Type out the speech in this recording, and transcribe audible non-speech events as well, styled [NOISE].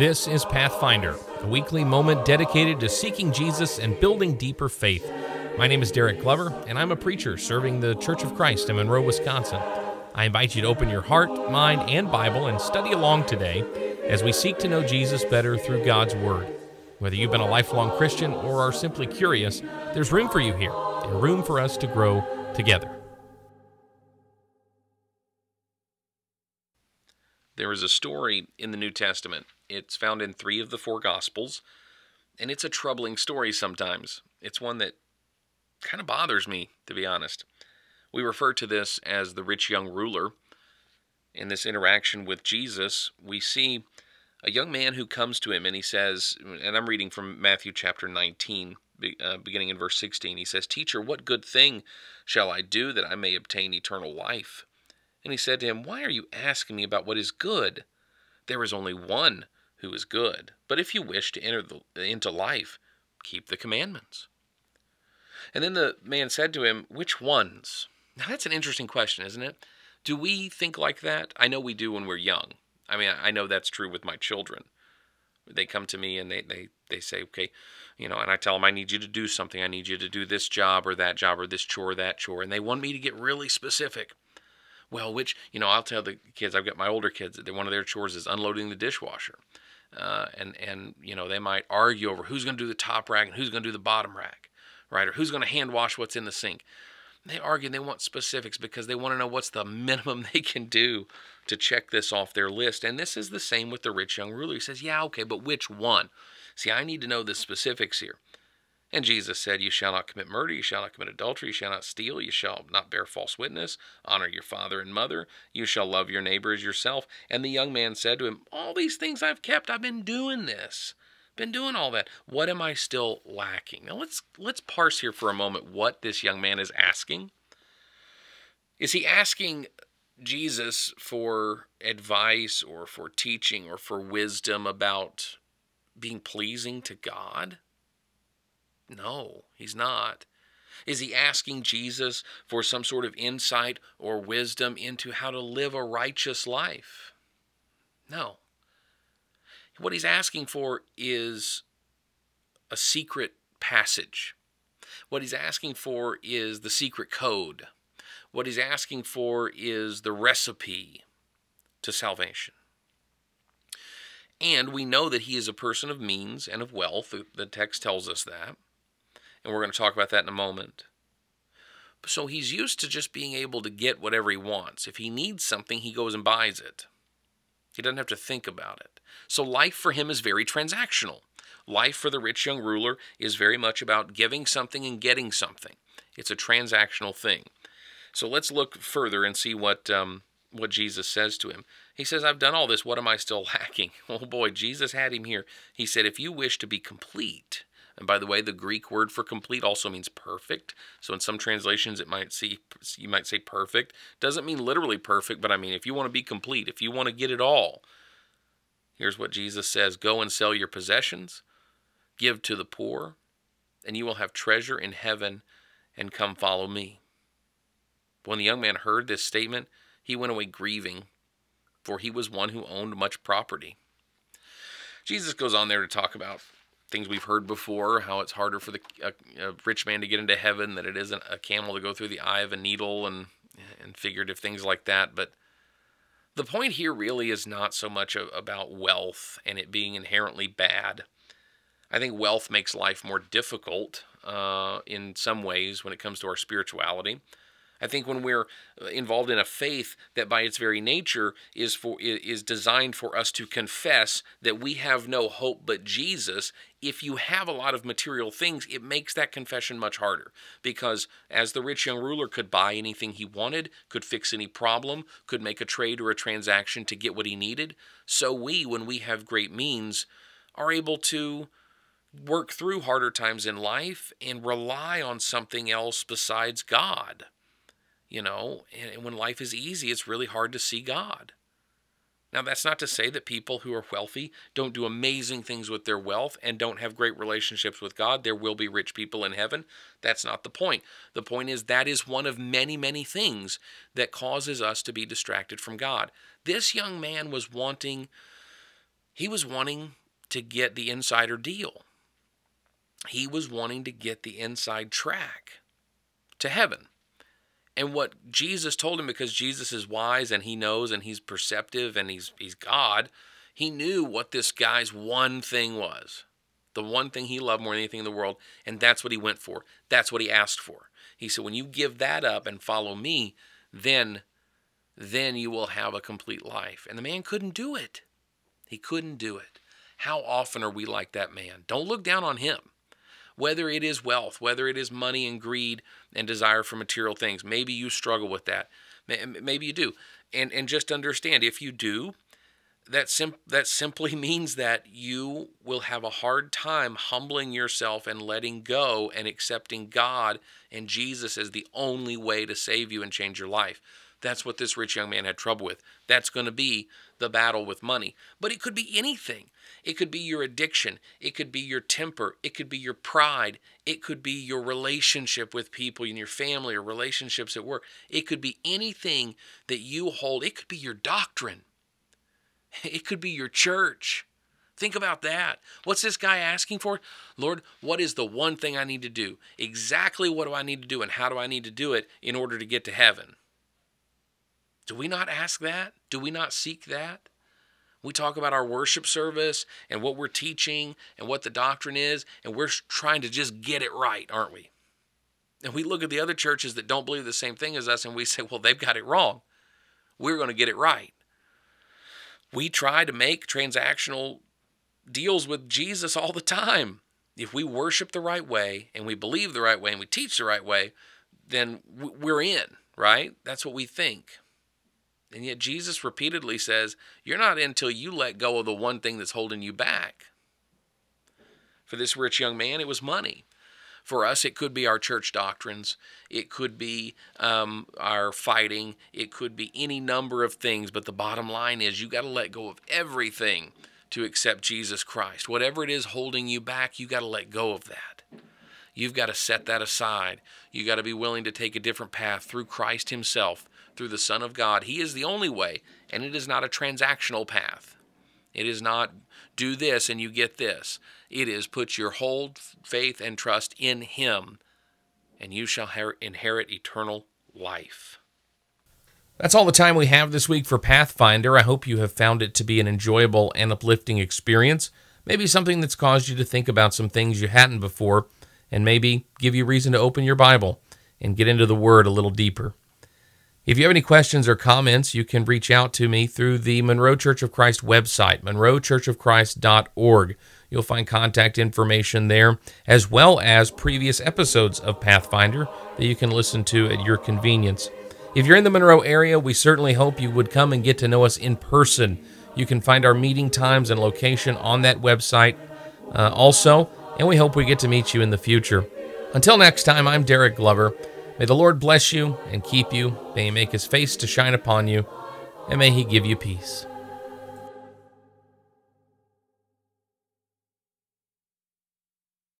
This is Pathfinder, a weekly moment dedicated to seeking Jesus and building deeper faith. My name is Derek Glover, and I'm a preacher serving the Church of Christ in Monroe, Wisconsin. I invite you to open your heart, mind, and Bible and study along today as we seek to know Jesus better through God's Word. Whether you've been a lifelong Christian or are simply curious, there's room for you here, and room for us to grow together. There is a story in the New Testament. It's found in three of the four Gospels, and it's a troubling story sometimes. It's one that kind of bothers me, to be honest. We refer to this as the rich young ruler. In this interaction with Jesus, we see a young man who comes to him and he says, and I'm reading from Matthew chapter 19, uh, beginning in verse 16. He says, Teacher, what good thing shall I do that I may obtain eternal life? And he said to him, Why are you asking me about what is good? There is only one who is good. But if you wish to enter the, into life, keep the commandments. And then the man said to him, Which ones? Now that's an interesting question, isn't it? Do we think like that? I know we do when we're young. I mean, I know that's true with my children. They come to me and they, they, they say, okay, you know, and I tell them, I need you to do something. I need you to do this job or that job or this chore, or that chore. And they want me to get really specific well, which, you know, I'll tell the kids, I've got my older kids, that one of their chores is unloading the dishwasher. Uh, and, and, you know, they might argue over who's going to do the top rack and who's going to do the bottom rack, right? Or who's going to hand wash what's in the sink. They argue they want specifics because they want to know what's the [LAUGHS] minimum they can do to check this off their list. And this is the same with the rich young ruler. He says, Yeah, okay, but which one? See, I need to know the specifics here. And Jesus said, You shall not commit murder, you shall not commit adultery, you shall not steal, you shall not bear false witness, honor your father and mother, you shall love your neighbor as yourself. And the young man said to him, All these things I've kept, I've been doing this. Been doing all that. What am I still lacking? Now let's let's parse here for a moment what this young man is asking. Is he asking Jesus for advice or for teaching or for wisdom about being pleasing to God? No, he's not. Is he asking Jesus for some sort of insight or wisdom into how to live a righteous life? No. What he's asking for is a secret passage. What he's asking for is the secret code. What he's asking for is the recipe to salvation. And we know that he is a person of means and of wealth. The text tells us that and we're going to talk about that in a moment. So he's used to just being able to get whatever he wants. If he needs something, he goes and buys it. He doesn't have to think about it. So life for him is very transactional. Life for the rich young ruler is very much about giving something and getting something. It's a transactional thing. So let's look further and see what um, what Jesus says to him. He says, "I've done all this. What am I still [LAUGHS] lacking?" Oh boy, Jesus had him here. He said, "If you wish to be complete, and by the way, the Greek word for complete also means perfect. So in some translations, it might see you might say perfect. Doesn't mean literally perfect, but I mean if you want to be complete, if you want to get it all, here's what Jesus says: Go and sell your possessions, give to the poor, and you will have treasure in heaven. And come follow me. When the young man heard this statement, he went away grieving, for he was one who owned much property. Jesus goes on there to talk about things we've heard before how it's harder for the a, a rich man to get into heaven than it is a camel to go through the eye of a needle and and figurative things like that. But the point here really is not so much about wealth and it being inherently bad. I think wealth makes life more difficult uh, in some ways when it comes to our spirituality I think when we're uh, involved in a faith that by its very nature is for is designed for us to confess that we have no hope but Jesus, if you have a lot of material things, it makes that confession much harder. Because as the rich young ruler could buy anything he wanted, could fix any problem, could make a trade or a transaction to get what he needed, so we when we have great means are able to work through harder times in life and rely on something else besides God you know, and when life is easy, it's really hard to see God. Now, that's not to say that people who are wealthy don't do amazing things with their wealth and don't have great relationships with God. There will be rich people in heaven. That's not the point. The point is that is one of many, many things that causes us to be distracted from God. This young man was wanting He was wanting to get the insider deal. He was wanting to get the inside track to heaven. And what Jesus told him, because Jesus is wise and he knows and he's perceptive and he's, he's God, he knew what this guy's one thing was. The one thing he loved more than anything in the world. And that's what he went for. That's what he asked for. He said, when you give that up and follow me, then then you will have a complete life. And the man couldn't do it. He couldn't do it. How often are we like that man? Don't look down on him. Whether it is wealth, whether it is money and greed and desire for material things, maybe you struggle with that. Maybe you do. And, and just understand if you do, that, sim- that simply [LAUGHS] means that you will have a hard time humbling yourself and letting go and accepting God and Jesus as the only way to save you and change your life. That's what this rich young man had trouble with. That's going to be the battle with money. But it could be anything. It could be your addiction. It could be your temper. It could be your pride. It could be your relationship with people in your family or relationships at work. It could be anything that you hold. It could be your doctrine. [LAUGHS] It could be your church. Think about that. What's this guy asking for? Lord, what is the one thing I need to do? Exactly what do I need to do and how do I need to do it in order to get to heaven? Do we not ask that? Do we not seek that? We talk about our worship service and what we're teaching and what the doctrine is, and we're trying to just get it right, aren't we? And we look at the other churches that don't believe the same thing as us and we say, well, they've got it wrong. We're going to get it right. We try to make transactional deals with Jesus all the time. If we worship the right way and we believe the right way and we teach the right way, then we're in, right? That's what we think. And yet Jesus repeatedly says, You're not in until you let go of the one thing that's holding you back. For this rich young man, it was money. For us, it could be our church doctrines. It could be um, our fighting. It could be any number of things. But the bottom line is you got to let go of everything to accept Jesus Christ. Whatever it is holding you back, you got to let go of that. You've got to set that aside. You got to be willing to take a different path through Christ Himself through the Son of God. He is the only way, and it is not a transactional path. It is not do this and you get this. It is put your whole faith and trust in Him, and you shall inherit eternal life. That's all the time we have this week for Pathfinder. I hope you have found it to be an enjoyable and uplifting experience. Maybe something that's caused you to think about some things you hadn't before, and maybe give you reason to open your Bible and get into the Word a little deeper. If you have any questions or comments, you can reach out to me through the Monroe Church of Christ website, monroechurchofchrist.org. You'll find contact information there, as well as previous episodes of Pathfinder that you can listen to at your convenience. If you're in the Monroe area, we certainly hope you would come and get to know us in person. You can find our meeting times and location on that website uh, also, and we hope we get to meet you in the future. Until next time, I'm Derek Glover. May the Lord bless you and keep you. May he make his face to shine upon you, and may he give you peace.